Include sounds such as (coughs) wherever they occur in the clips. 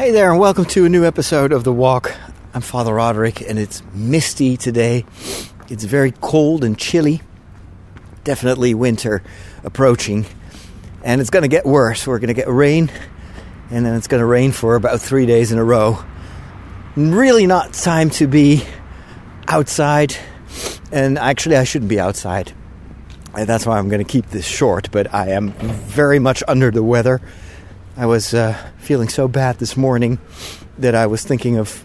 Hey there, and welcome to a new episode of The Walk. I'm Father Roderick, and it's misty today. It's very cold and chilly. Definitely winter approaching. And it's going to get worse. We're going to get rain, and then it's going to rain for about three days in a row. Really not time to be outside. And actually, I shouldn't be outside. And that's why I'm going to keep this short, but I am very much under the weather. I was uh, feeling so bad this morning that I was thinking of.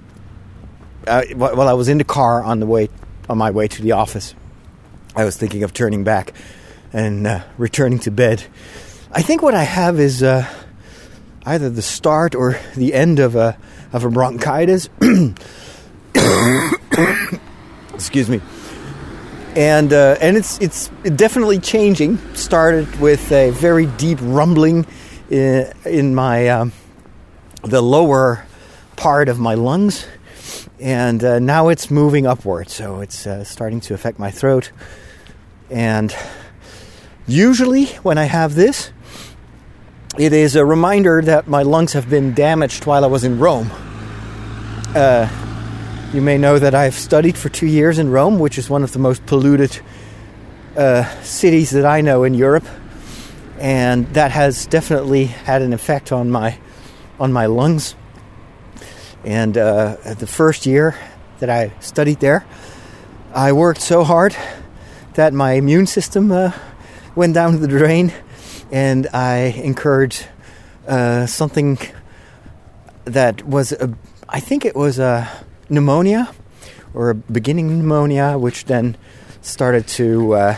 Uh, while I was in the car on the way on my way to the office, I was thinking of turning back and uh, returning to bed. I think what I have is uh, either the start or the end of a of a bronchitis. (coughs) Excuse me. And uh, and it's it's definitely changing. Started with a very deep rumbling in, in my um, the lower part of my lungs, and uh, now it's moving upward. So it's uh, starting to affect my throat. And usually, when I have this, it is a reminder that my lungs have been damaged while I was in Rome. Uh, you may know that I've studied for two years in Rome, which is one of the most polluted uh, cities that I know in Europe, and that has definitely had an effect on my on my lungs. And uh, the first year that I studied there, I worked so hard that my immune system uh, went down the drain, and I incurred uh, something that was, a, I think it was a pneumonia or a beginning pneumonia, which then started to uh,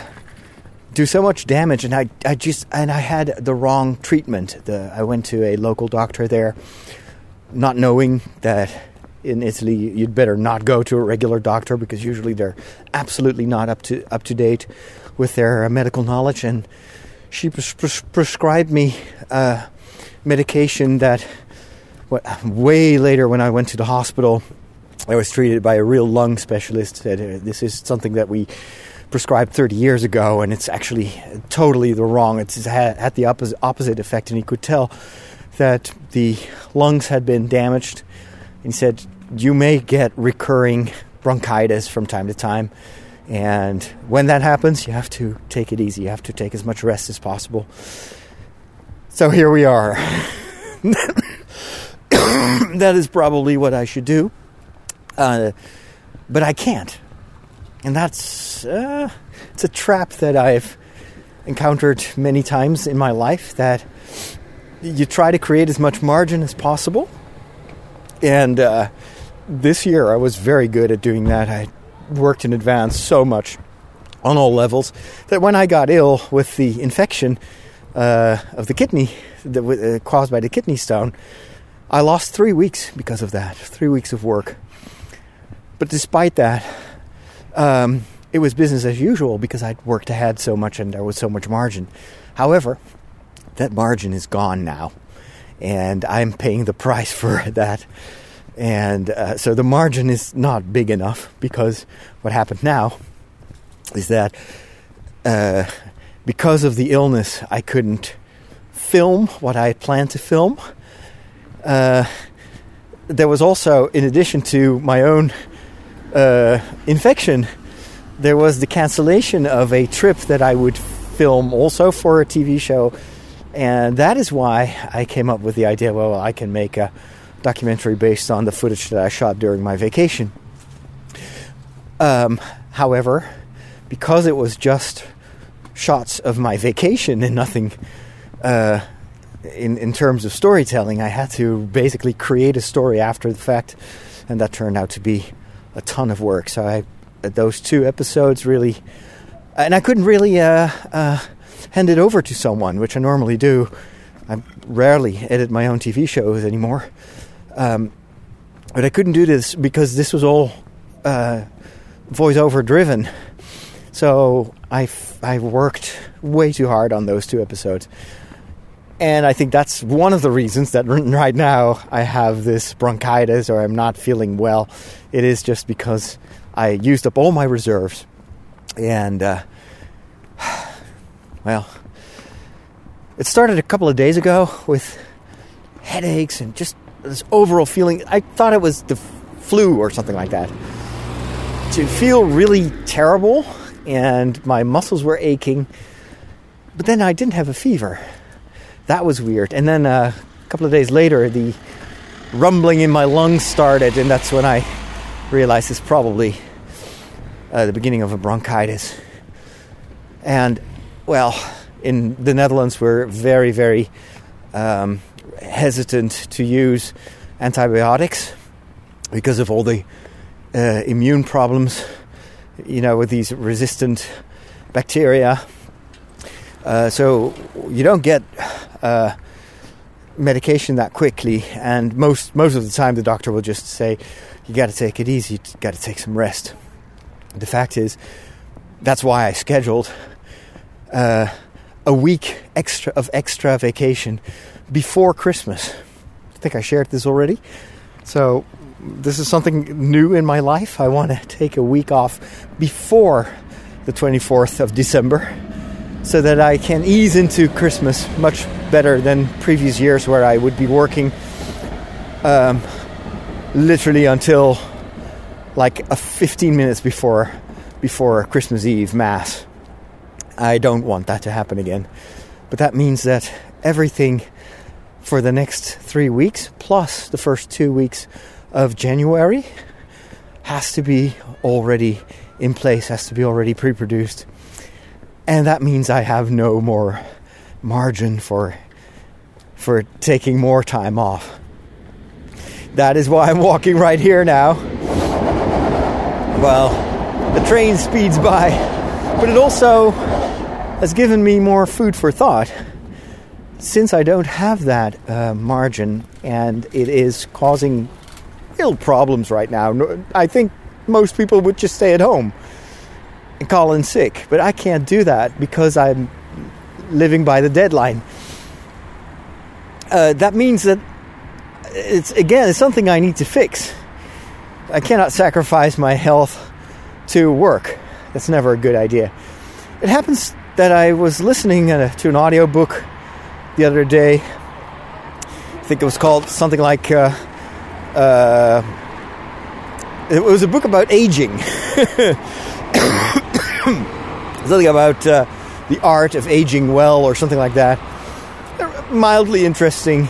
do so much damage, and I, I just and I had the wrong treatment. The, I went to a local doctor there, not knowing that in Italy you'd better not go to a regular doctor because usually they're absolutely not up to up to date with their uh, medical knowledge, and she pres- pres- prescribed me uh, medication that. What, way later, when I went to the hospital, I was treated by a real lung specialist. Said uh, this is something that we prescribed 30 years ago, and it's actually totally the wrong. It's had, the opposite, effect, and he could tell that the lungs had been damaged. He said you may get recurring bronchitis from time to time, and when that happens, you have to take it easy. You have to take as much rest as possible. So here we are. (coughs) that is probably what I should do. Uh, but I can't. And that's uh, it's a trap that I've encountered many times in my life that you try to create as much margin as possible. And uh, this year I was very good at doing that. I worked in advance so much on all levels that when I got ill with the infection uh, of the kidney that uh, caused by the kidney stone, I lost three weeks because of that. Three weeks of work. But despite that, um, it was business as usual because I'd worked ahead so much and there was so much margin. However, that margin is gone now, and I'm paying the price (laughs) for that. And uh, so the margin is not big enough because what happened now is that uh, because of the illness, I couldn't film what I had planned to film. Uh, there was also, in addition to my own uh, infection, there was the cancellation of a trip that I would film also for a TV show. And that is why I came up with the idea well, I can make a documentary based on the footage that I shot during my vacation. Um, however, because it was just shots of my vacation and nothing uh, in, in terms of storytelling, I had to basically create a story after the fact, and that turned out to be a ton of work. So I those two episodes really, and I couldn't really uh, uh, hand it over to someone, which I normally do. I rarely edit my own TV shows anymore, um, but I couldn't do this because this was all uh, voiceover driven. So I I worked way too hard on those two episodes. And I think that's one of the reasons that right now I have this bronchitis or I'm not feeling well. It is just because I used up all my reserves. And, uh, (sighs) well, it started a couple of days ago with headaches and just this overall feeling. I thought it was the flu or something like that. To feel really terrible, and my muscles were aching, but then I didn't have a fever. That was weird. And then uh, a couple of days later, the rumbling in my lungs started, and that's when I realized it's probably uh, the beginning of a bronchitis. And well, in the Netherlands, we're very, very um, hesitant to use antibiotics because of all the uh, immune problems, you know, with these resistant bacteria. Uh, so you don't get uh, medication that quickly, and most most of the time the doctor will just say, "You got to take it easy. You got to take some rest." The fact is, that's why I scheduled uh, a week extra of extra vacation before Christmas. I think I shared this already. So this is something new in my life. I want to take a week off before the 24th of December so that I can ease into Christmas much better than previous years where I would be working um, literally until like a 15 minutes before before Christmas Eve mass. I don't want that to happen again. But that means that everything for the next 3 weeks plus the first 2 weeks of January has to be already in place, has to be already pre-produced. And that means I have no more margin for for taking more time off. That is why I'm walking right here now. Well, the train speeds by, but it also has given me more food for thought. Since I don't have that uh, margin and it is causing real problems right now, I think most people would just stay at home and call in sick. But I can't do that because I'm living by the deadline. Uh, that means that it's again it's something I need to fix. I cannot sacrifice my health to work. That's never a good idea. It happens that I was listening to an audiobook the other day. I think it was called something like uh, uh, it was a book about aging. (laughs) something about uh, the art of aging well or something like that. Mildly interesting.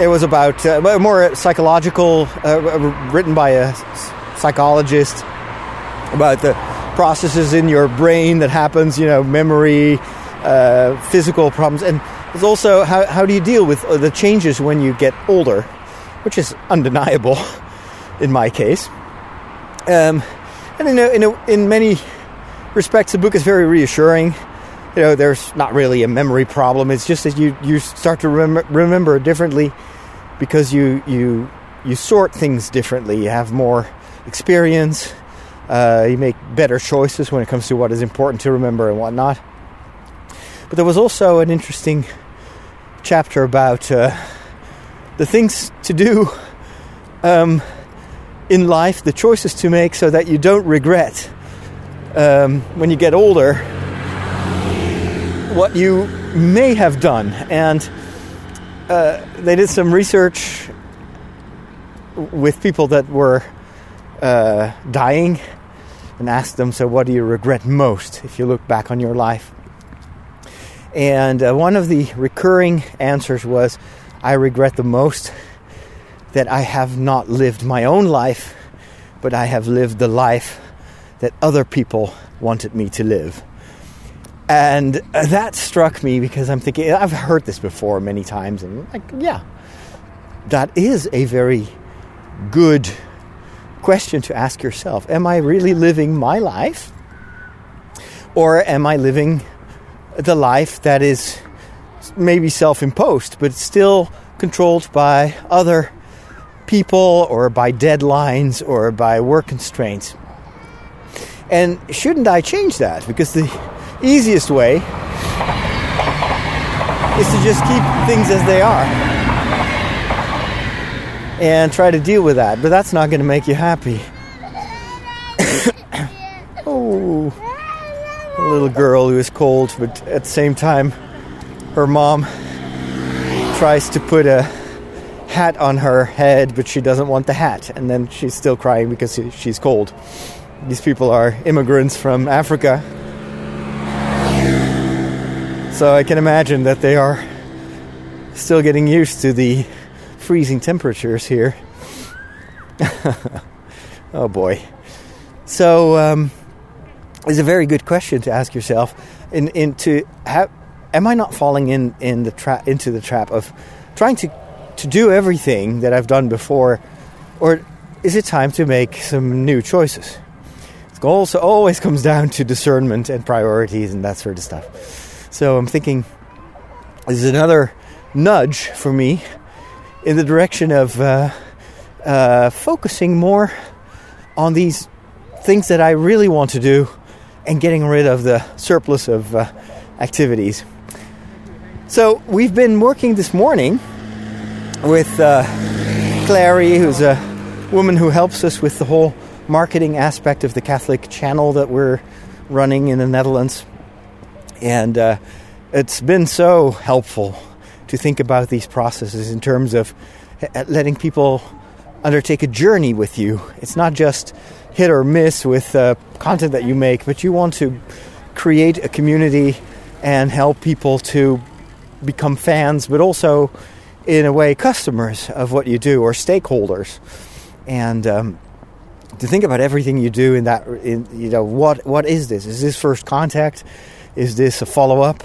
It was about uh, more psychological, uh, written by a psychologist about the processes in your brain that happens, you know, memory, uh, physical problems, and it's also how, how do you deal with the changes when you get older, which is undeniable (laughs) in my case. Um, and in, a, in, a, in many respects, the book is very reassuring. You know, there's not really a memory problem. It's just that you, you start to remember, remember differently because you, you, you sort things differently. You have more experience. Uh, you make better choices when it comes to what is important to remember and whatnot. But there was also an interesting chapter about uh, the things to do um, in life, the choices to make so that you don't regret um, when you get older what you may have done. And uh, they did some research with people that were uh, dying and asked them, So, what do you regret most if you look back on your life? And uh, one of the recurring answers was, I regret the most that I have not lived my own life, but I have lived the life that other people wanted me to live. And uh, that struck me because I'm thinking, I've heard this before many times, and like, yeah, that is a very good question to ask yourself. Am I really living my life? Or am I living the life that is maybe self imposed, but still controlled by other people or by deadlines or by work constraints? And shouldn't I change that? Because the easiest way is to just keep things as they are and try to deal with that. But that's not going to make you happy. (coughs) oh, a little girl who is cold, but at the same time, her mom tries to put a hat on her head, but she doesn't want the hat, and then she's still crying because she's cold. These people are immigrants from Africa, so I can imagine that they are still getting used to the freezing temperatures here. (laughs) oh boy. So, um, it's a very good question to ask yourself. In, into have, am I not falling in, in the trap into the trap of trying to to do everything that I've done before, or is it time to make some new choices? It also always comes down to discernment and priorities and that sort of stuff. So I'm thinking this is another nudge for me in the direction of uh, uh, focusing more on these things that I really want to do and getting rid of the surplus of uh, activities. So we've been working this morning with uh, Clary, who's a woman who helps us with the whole marketing aspect of the Catholic channel that we're running in the Netherlands. And uh, it's been so helpful to think about these processes in terms of uh, letting people undertake a journey with you. It's not just hit or miss with uh, content that you make, but you want to create a community and help people to become fans, but also, in a way, customers of what you do or stakeholders. And um, to think about everything you do in that, in, you know, what what is this? Is this first contact? Is this a follow up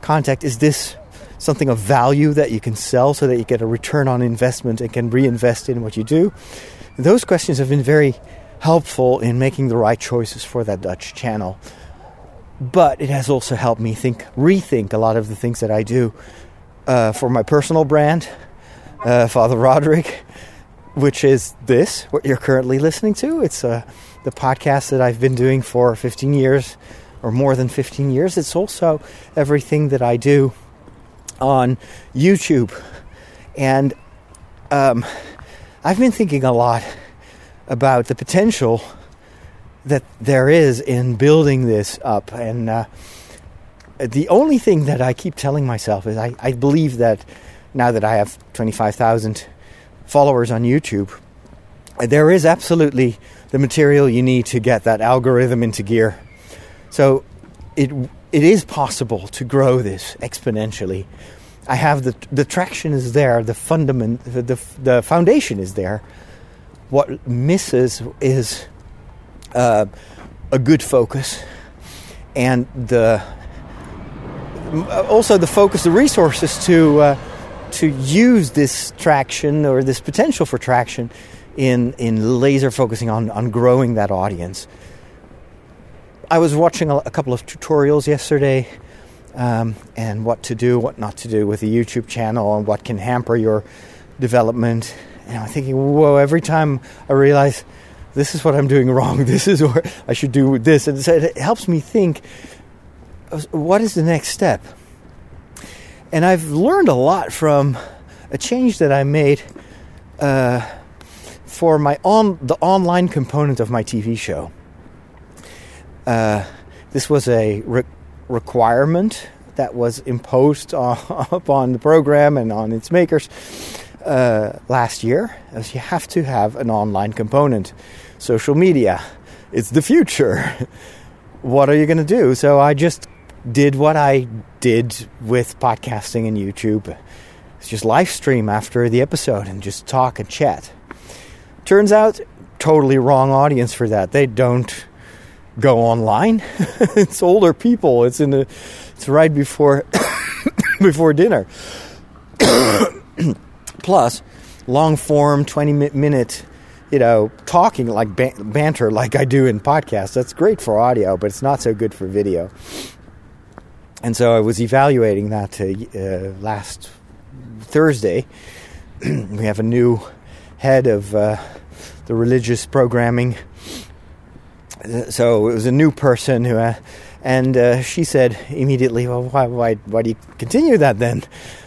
contact? Is this something of value that you can sell so that you get a return on investment and can reinvest in what you do? Those questions have been very helpful in making the right choices for that Dutch channel. But it has also helped me think, rethink a lot of the things that I do uh, for my personal brand, uh, Father Roderick, which is this, what you're currently listening to. It's uh, the podcast that I've been doing for 15 years or more than 15 years. It's also everything that I do on YouTube. And um, I've been thinking a lot about the potential that there is in building this up. And uh, the only thing that I keep telling myself is I, I believe that now that I have 25,000 followers on YouTube, there is absolutely the material you need to get that algorithm into gear. So it it is possible to grow this exponentially. I have the the traction is there, the fundament, the the, foundation is there what misses is uh, a good focus and the also the focus, the resources to uh, to use this traction or this potential for traction in in laser focusing on on growing that audience. I was watching a, a couple of tutorials yesterday. Um, and what to do, what not to do with a YouTube channel, and what can hamper your development and I'm thinking, whoa, every time I realize this is what I'm doing (laughs) wrong, this is what I should do with this. And so it helps me think, what is the next step? And I've learned a lot from a change that I made uh, for my on the online component of my TV show. Uh, this was a re- requirement that was imposed (laughs) on, upon the program and on its makers uh, last year as you have to have an online component. Social media, it's the future. (laughs) what are you going to do? So I just did what I did with podcasting and YouTube. It's just live stream after the episode and just talk and chat. Turns out, totally wrong audience for that. They don't go online. (laughs) it's older people. It's in the. It's right before (coughs) before dinner. (coughs) Plus, long form, 20 minute, you know, talking like banter like I do in podcasts. That's great for audio, but it's not so good for video. And so I was evaluating that uh, last Thursday. (clears throat) we have a new head of uh, the religious programming. So it was a new person who, uh, and uh, she said immediately, "Well, why, why, why do you continue that then?"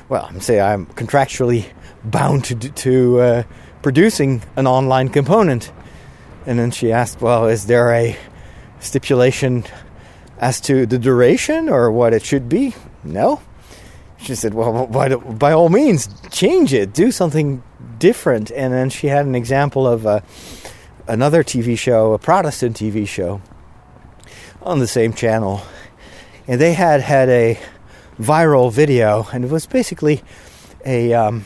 Well, I'm say I'm contractually bound to to uh, producing an online component. And then she asked, "Well, is there a stipulation as to the duration or what it should be?" No. She said, "Well, by, by all means, change it. Do something different. And then she had an example of a, another TV show, a Protestant TV show, on the same channel, and they had had a viral video, and it was basically a, um,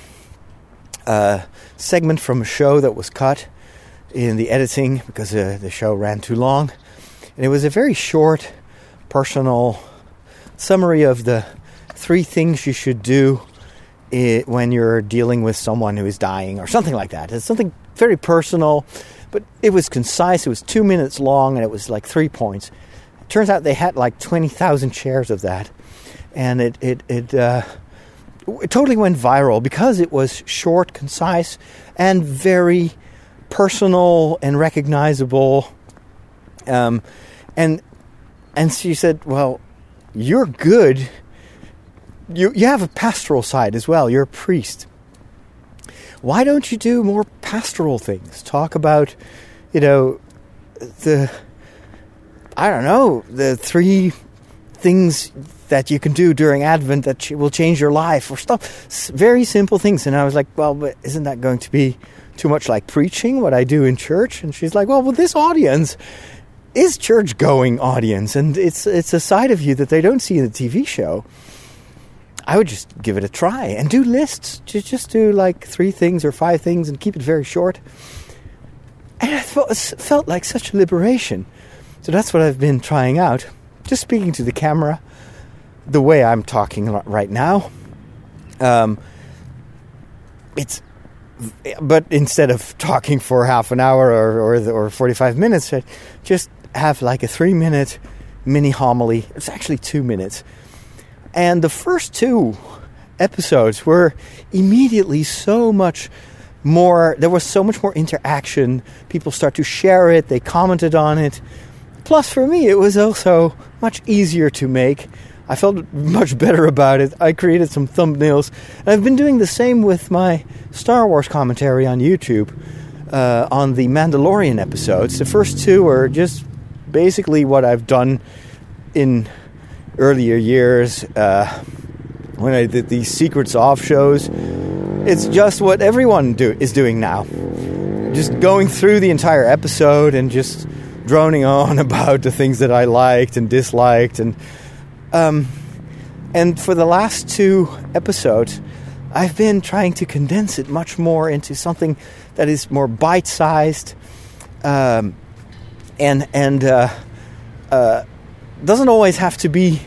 a segment from a show that was cut in the editing because uh, the show ran too long, and it was a very short, personal summary of the three things you should do it, when you're dealing with someone who is dying or something like that. It's something very personal, but it was concise. It was two minutes long, and it was like three points. It turns out they had like twenty thousand shares of that, and it it it. Uh, it totally went viral because it was short, concise, and very personal and recognizable. Um, and and she said, "Well, you're good you, you have a pastoral side as well. You're a priest. Why don't you do more pastoral things? Talk about, you know, the, I don't know, the three things that you can do during Advent that will change your life or stuff. Very simple things. And I was like, well, but isn't that going to be too much like preaching, what I do in church? And she's like, well, with this audience is church going audience. And it's, it's a side of you that they don't see in the TV show. I would just give it a try and do lists. Just just do like three things or five things and keep it very short. And I felt, felt like such liberation. So that's what I've been trying out. Just speaking to the camera the way I'm talking right now. Um, it's but instead of talking for half an hour or or, or 45 minutes, just have like a three minute mini homily. It's actually two minutes and the first two episodes were immediately so much more, there was so much more interaction. People start to share it, they commented on it. Plus, for me, it was also much easier to make. I felt much better about it. I created some thumbnails. And I've been doing the same with my Star Wars commentary on YouTube uh, on the Mandalorian episodes. The first two are just basically what I've done in earlier years uh, when I did these secrets off shows. It's just what everyone do, is doing now. Just going through the entire episode and just droning on (laughs) about the things that I liked and disliked, and um, and for the last two episodes, I've been trying to condense it much more into something that is more bite-sized, um, and and uh, uh, doesn't always have to be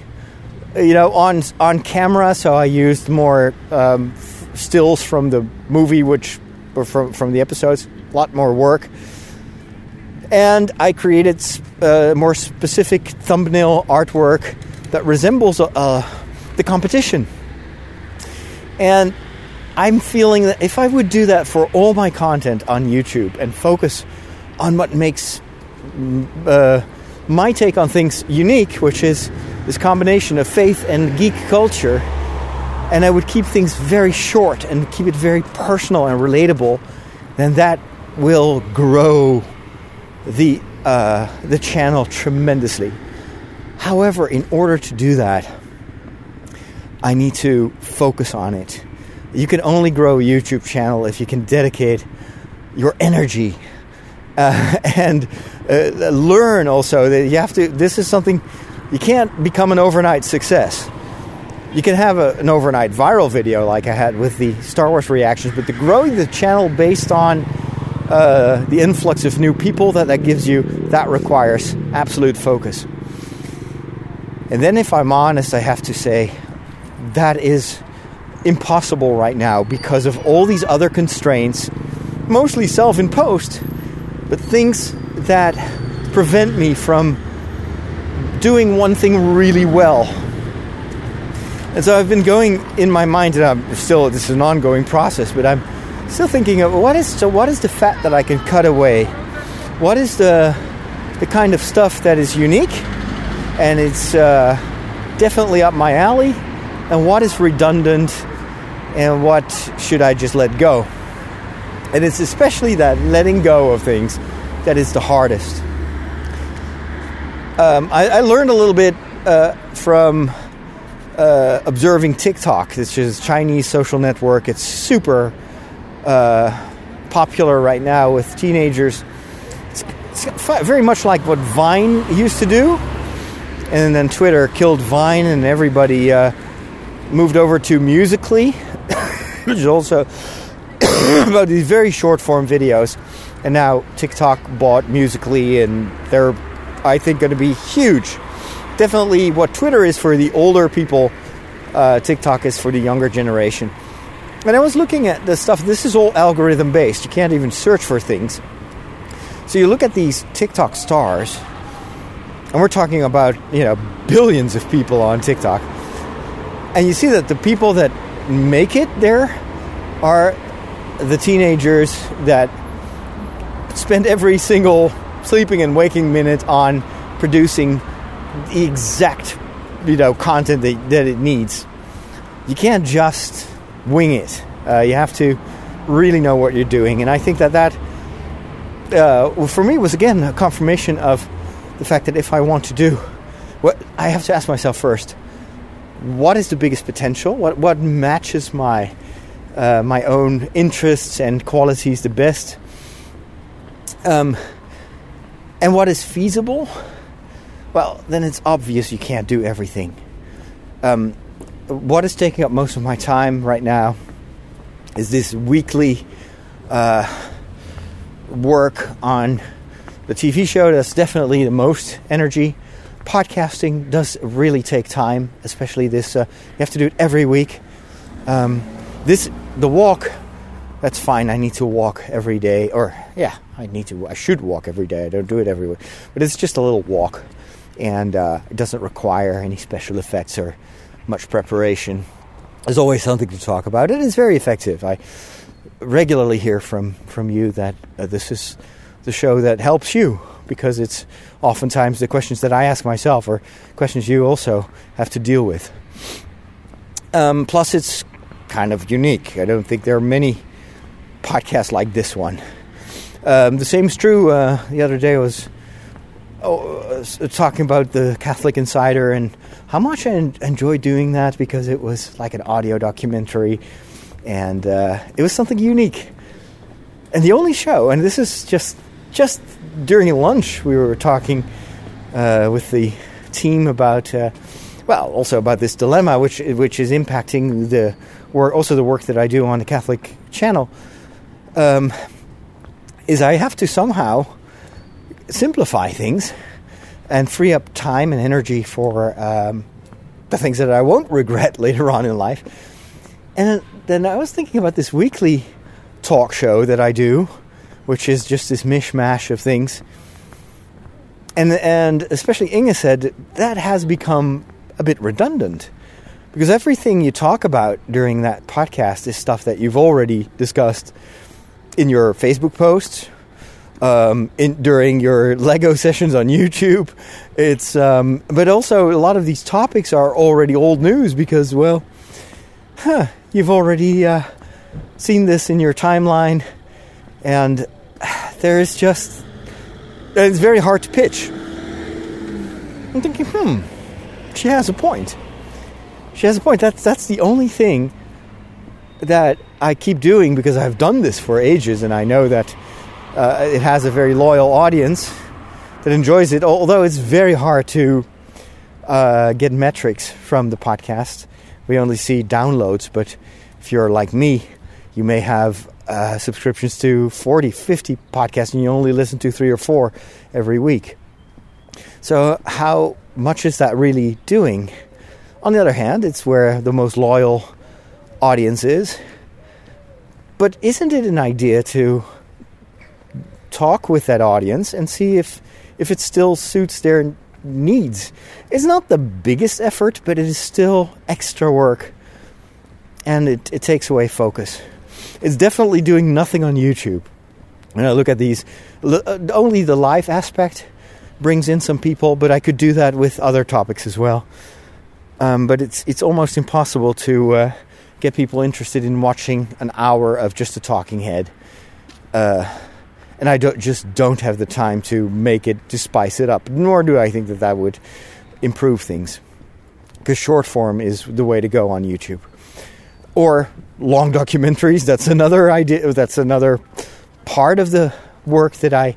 you know on on camera. So i used more um, stills from the movie which or from from the episodes. A lot more work. And i created uh, more specific thumbnail artwork that resembles uh, the competition. And i'm feeling that if i would do that for all my content on youtube and focus on what makes uh, my take on things unique, which is this combination of faith and geek culture. And I would keep things very short and keep it very personal and relatable, then that will grow the uh, the channel tremendously. However, in order to do that, I need to focus on it. You can only grow a YouTube channel if you can dedicate your energy uh, (laughs) and uh, learn also that you have to. This is something you can't become an overnight success. You can have a, an overnight viral video like I had with the Star Wars reactions, but the growing the channel based on uh, the influx of new people that that gives you that requires absolute focus. And then, if I'm honest, I have to say that is impossible right now because of all these other constraints, mostly self imposed, but things that prevent me from doing one thing really well. And so I've been going in my mind, and I'm still this is an ongoing process, but I'm still thinking of what is so what is the fat that I can cut away? What is the the kind of stuff that is unique and it's uh, definitely up my alley, and what is redundant, and what should I just let go? And it's especially that letting go of things that is the hardest. Um, I, I, learned a little bit uh, from uh, observing TikTok, which is Chinese social network. It's super uh, popular right now with teenagers. It's, it's very much like what Vine used to do, and then Twitter killed Vine, and everybody uh, moved over to Musical.ly, (coughs) which is also (coughs) about these very short form videos. And now TikTok bought Musical.ly, and they're, I think, going to be huge. Definitely what Twitter is for the older people, uh, TikTok is for the younger generation. And I was looking at the stuff, this is all algorithm based. You can't even search for things. So you look at these TikTok stars, and we're talking about, you know, billions of people on TikTok. And you see that the people that make it there are the teenagers that spend every single sleeping and waking minute on producing the exact you know content that, that it needs. You can't just wing it. Uh, you have to really know what you're doing. And i think that that uh, for me was again a confirmation of the fact that if i want to do what i have to ask myself first what is the biggest potential? What what matches my uh, my own interests and qualities the best um, and what is feasible well, then it's obvious you can't do everything. Um, what is taking up most of my time right now is this weekly uh, work on the TV show. That's definitely the most energy. Podcasting does really take time, especially this. Uh, you have to do it every week. Um, this the walk. That's fine. I need to walk every day, or yeah, I need to. I should walk every day. I don't do it every week, but it's just a little walk and uh, it doesn't require any special effects or much preparation. There's always something to talk about. And It is very effective. I regularly hear from, from you that uh, this is the show that helps you because it's oftentimes the questions that I ask myself or questions you also have to deal with. Um, plus, it's kind of unique. I don't think there are many podcasts like this one. Um, the same is true. Uh, the other day I was oh, uh, talking about the Catholic Insider and how much I en- enjoyed doing that because it was like an audio documentary and uh, it was something unique. And the only show, and this is just just during lunch, we were talking uh, with the team about, uh, well, also about this dilemma, which which is impacting the work, also the work that I do on the Catholic channel. Um, is I have to somehow simplify things and free up time and energy for um, the things that I won't regret (laughs) later on in life. And then I was thinking about this weekly talk show that I do, which is just this mishmash of things. And and especially Inge said that has become a bit redundant because everything you talk about during that podcast is stuff that you've already discussed in your Facebook posts um, in, during your Lego (laughs) sessions on YouTube. It's um, but also a lot of these topics are already old news because well, huh, you've already uh, seen this in your timeline, and (sighs) there is just it's very hard to pitch. I'm thinking, hmm, she has a point. She has a point. That's that's the only thing that I keep doing because I've done this for ages, and I know that uh, it has a very loyal audience that enjoys it, although it's very hard to uh, get metrics from the podcast. We only see downloads, but if you're like me, you may have uh, subscriptions to 40, 50 podcasts and you only listen to three or four every week. So, how much is that really doing? On the other hand, it's where the most loyal audience is. But isn't it an idea to talk with that audience and see if if it still suits their needs. It's not the biggest effort, but it is still extra work, and it, it takes away focus. It's definitely doing nothing on YouTube. When I look at these, uh, only the live aspect brings in some people, but I could do that with other topics as well. Um, but it's it's almost impossible to uh, get people interested in watching an hour of just a talking head. Uh, and I don't, just don't have the time to make it to spice it up. Nor do I think that that would improve things, because short form is the way to go on YouTube. or long (laughs) documentaries. That's another idea. That's another part of the work that I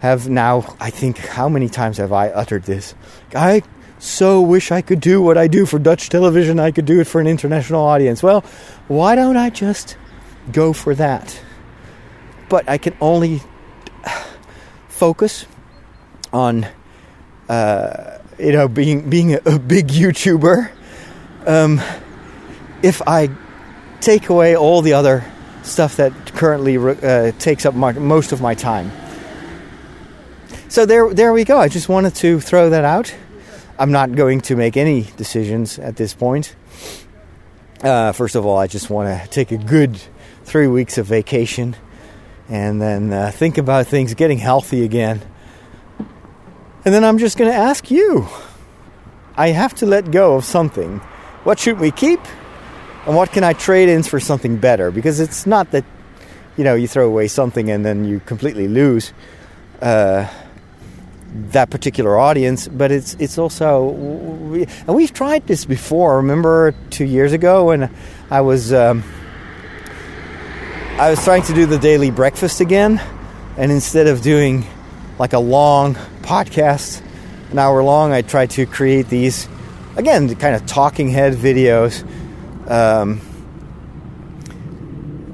have now. I think how many times have I uttered this? I so wish I could do what I do for Dutch television. I could do it for an international audience. Well, why don't I just go for that? But I can only (sighs) focus on, uh, you know, being being a, a big YouTuber. Um, if I take away all the other stuff that currently uh, takes up my, most of my time. So there, there we go. I just wanted to throw that out. I'm not going to make any decisions at this point. Uh, first of all, I just want to take a good three weeks of vacation and then uh, think about things getting healthy again. And then I'm just going to ask you. I have to let go of something. What should we keep? And what can I trade in for something better? Because it's not that, you know, you throw away something and then you completely lose uh, that particular audience, but it's it's also, and we've tried this before. Remember two years ago when I was um, I was trying to do the daily breakfast again, and instead of doing like a long podcast, an hour long, I tried to create these again kind of talking head videos um,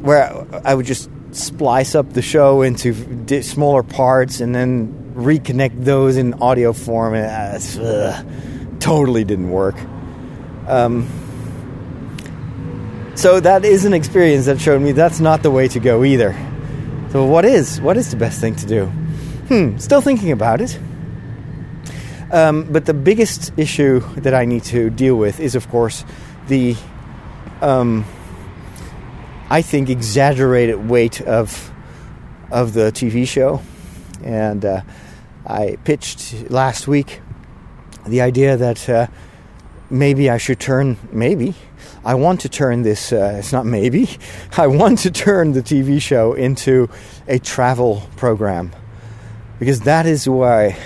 where I would just splice up the show into smaller parts and then reconnect those in audio form, and uh, totally didn't work. Um, so that is an experience that showed me that's not the way to go either. So what is what is the best thing to do? Hmm, still thinking about it. Um, but the biggest issue that I need to deal with is, of course, the um, I think exaggerated weight of of the TV show, and uh, I pitched last week the idea that uh, maybe I should turn maybe I want to turn this uh, it's not maybe (laughs) I want to turn the TV show into a travel program because that is why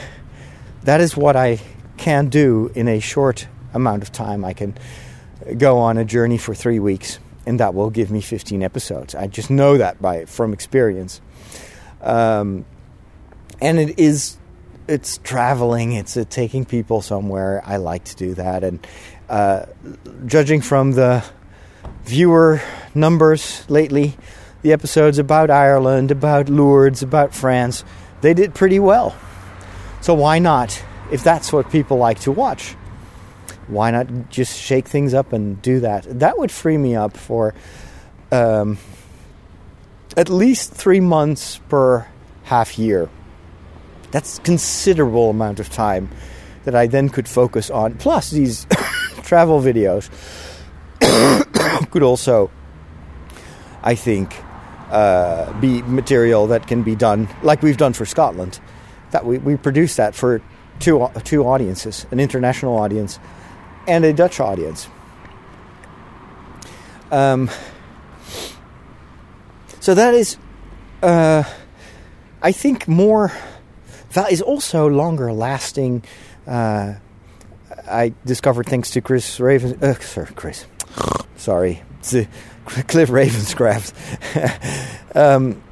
that is what I can do in a short amount of time I can go on a journey for three weeks, and that will give me 15 episodes. I just know that by from experience. Um, and it is, it's traveling. It's uh, taking people somewhere. I like to do that, and uh, judging from the viewer numbers lately, the episodes about Ireland, about Lourdes, about France, they did pretty well. So why not? If that's what people like to watch why not just shake things up and do that? That would free me up for um, at least three months per half year. That's considerable amount of time that I then could focus on. Plus, these (coughs) travel videos (coughs) could also, I think, uh, be material that can be done like we've done for Scotland. That we, we produced that for two two audiences, an international audience and a Dutch audience. Um, so that is, uh, I think, more. That is also longer lasting. Uh, I discovered thanks to Chris Raven. Uh, sorry, Chris. Sorry, (laughs) Cliff Ravenscraft. (laughs) um,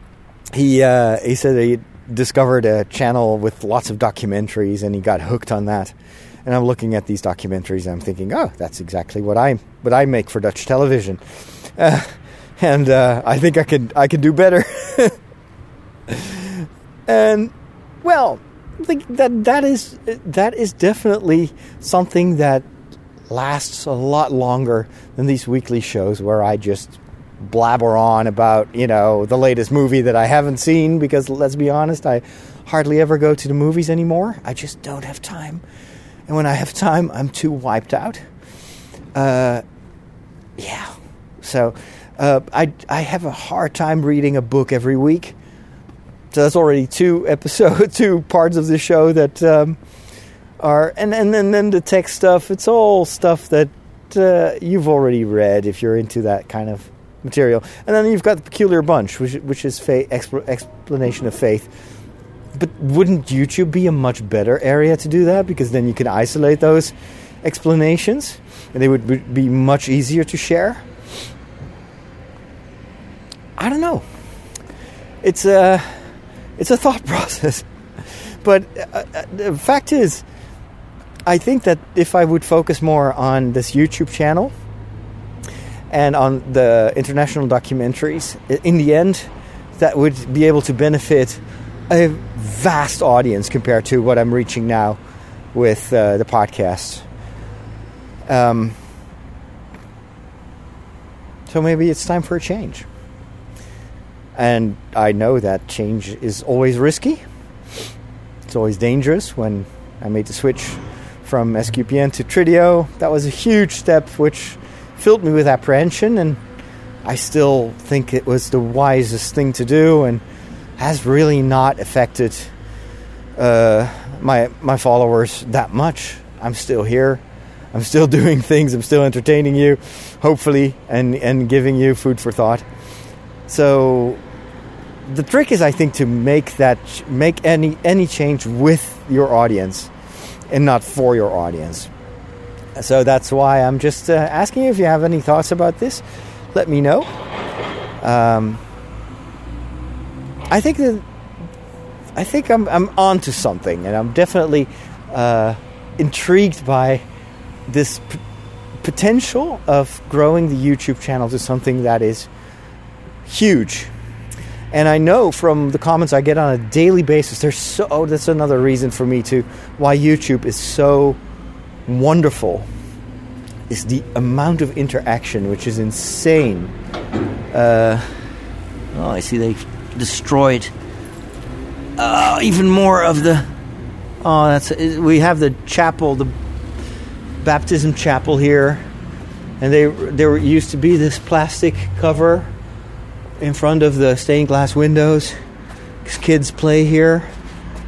he uh, he said he discovered a channel with lots of documentaries, and he got hooked on that and I'm looking at these documentaries and I'm thinking, oh, that's exactly what I what I make for Dutch television, uh, (laughs) and uh, I think I could I could do better. and well, think that that is that is definitely something that lasts a lot longer than these weekly shows where I just blabber on about you know the latest movie that I haven't seen because let's be honest, I hardly ever go to the movies anymore. I just don't have time and when I have time, I'm too wiped out. Uh, yeah. So uh, I I have a hard time reading a book every week. So that's already two episodes, (laughs) two parts of the show that um, are, and and then then the text stuff. It's all stuff that uh, you've already read if you're into that kind of material. And then you've got the peculiar bunch, which which is faith, explanation of faith but wouldn't YouTube be a much better area to do that? Because then you can isolate those explanations and they would be much easier to share. I don't know. It's a it's a thought (laughs) process, but uh, uh, the fact is, I think that if I would focus more on this YouTube channel and on the international documentaries, in the end, that would be able to benefit a vast audience compared to what I'm reaching now with uh, the podcast. Um, so maybe it's time for a change. And I know that change is always risky. It's always dangerous. When I made the switch from SQPN to Trideo, that was a huge step which filled me with apprehension and I still think it was the wisest thing to do and has really not affected uh, my my followers that much. I'm still here. I'm still (laughs) doing things. I'm still entertaining you, hopefully, and and giving you food for thought. So the trick is, I think, to make that make any any change with your audience, and not for your audience. So that's why I'm just uh, asking you if you have any thoughts about this. Let me know. Um, I think that I think I'm I'm onto something, and I'm definitely uh, intrigued by this p- potential of growing the YouTube channel to something that is huge. And I know from the comments I get on a daily basis, there's so oh, that's another reason for me to why YouTube is so wonderful. Is the amount of interaction, which is insane. Uh, oh, I see they destroyed uh, even more of the. Oh, that's we have the chapel, the baptism chapel here, and they there used to be this plastic cover in front of the stained glass windows. Kids play here,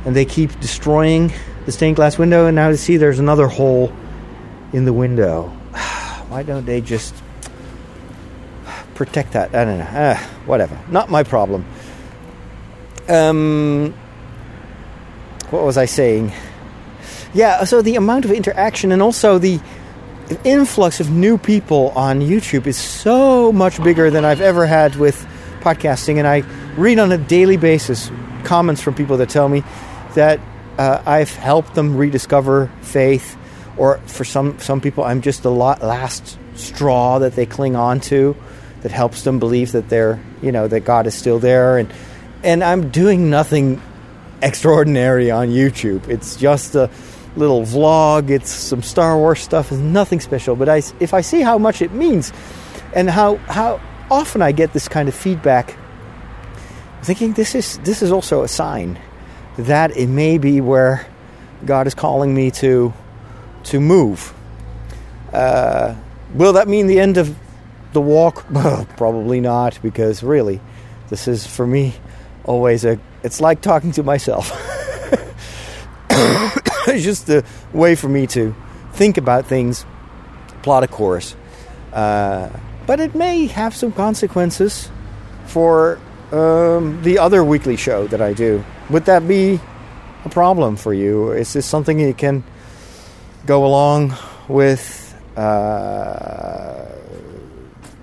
and they keep destroying the stained glass window. And now to see there's another hole in the window. (sighs) Why don't they just protect that? I don't know. Uh, whatever. Not my problem. Um, what was I saying? Yeah, so the amount of interaction and also the influx of new people on YouTube is so much bigger than I've ever had with podcasting. And I read on a daily basis comments from people that tell me that uh, I've helped them rediscover faith, or for some some people, I'm just the last straw that they cling on to that helps them believe that they're you know that God is still there and and I'm doing nothing extraordinary on YouTube. It's just a little vlog. It's some Star Wars stuff. It's nothing special. But I, if I see how much it means, and how how often I get this kind of feedback, thinking this is this is also a sign that it may be where God is calling me to to move. Uh, will that mean the end of the walk? (laughs) Probably not, because really, this is for me always a it's like talking to myself (laughs) it's just a way for me to think about things plot a course uh, but it may have some consequences for um, the other weekly show that i do would that be a problem for you is this something you can go along with uh,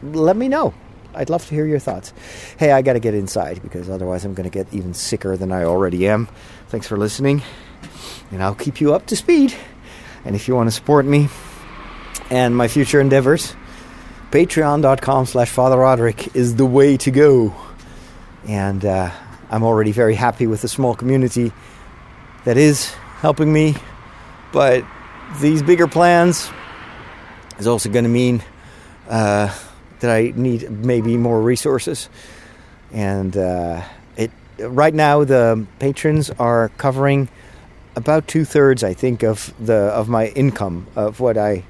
let me know I'd love to hear your thoughts. Hey, I got to get inside because otherwise I'm going to get even sicker than I already am. Thanks for listening, and I'll keep you up to speed. And if you want to support me and my future endeavors, patreon.com slash Father Roderick is the way to go. And uh, I'm already very happy with the small community that is helping me. But these bigger plans is also going to mean... Uh, that I need maybe more resources. And uh, it right now the patrons are covering about two thirds, I think, of the of my income of what I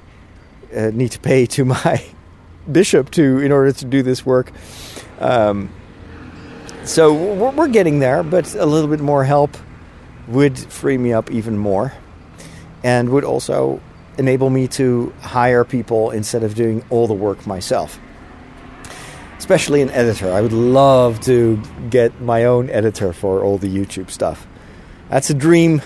uh, need to pay to (laughs) my bishop to in order to do this work. Um, so we're, we're getting there, but a little bit more help would free me up even more, and would also enable me to hire people instead of doing all the work myself especially an editor. I would love to get my own editor for all the YouTube stuff. That's a dream,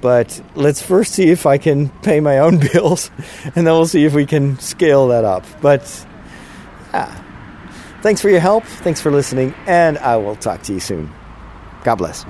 but let's first see if I can pay my own (laughs) bills, and then we'll see if we can scale that up. But Thanks for your help. Thanks for listening, and I will talk to you soon. God bless.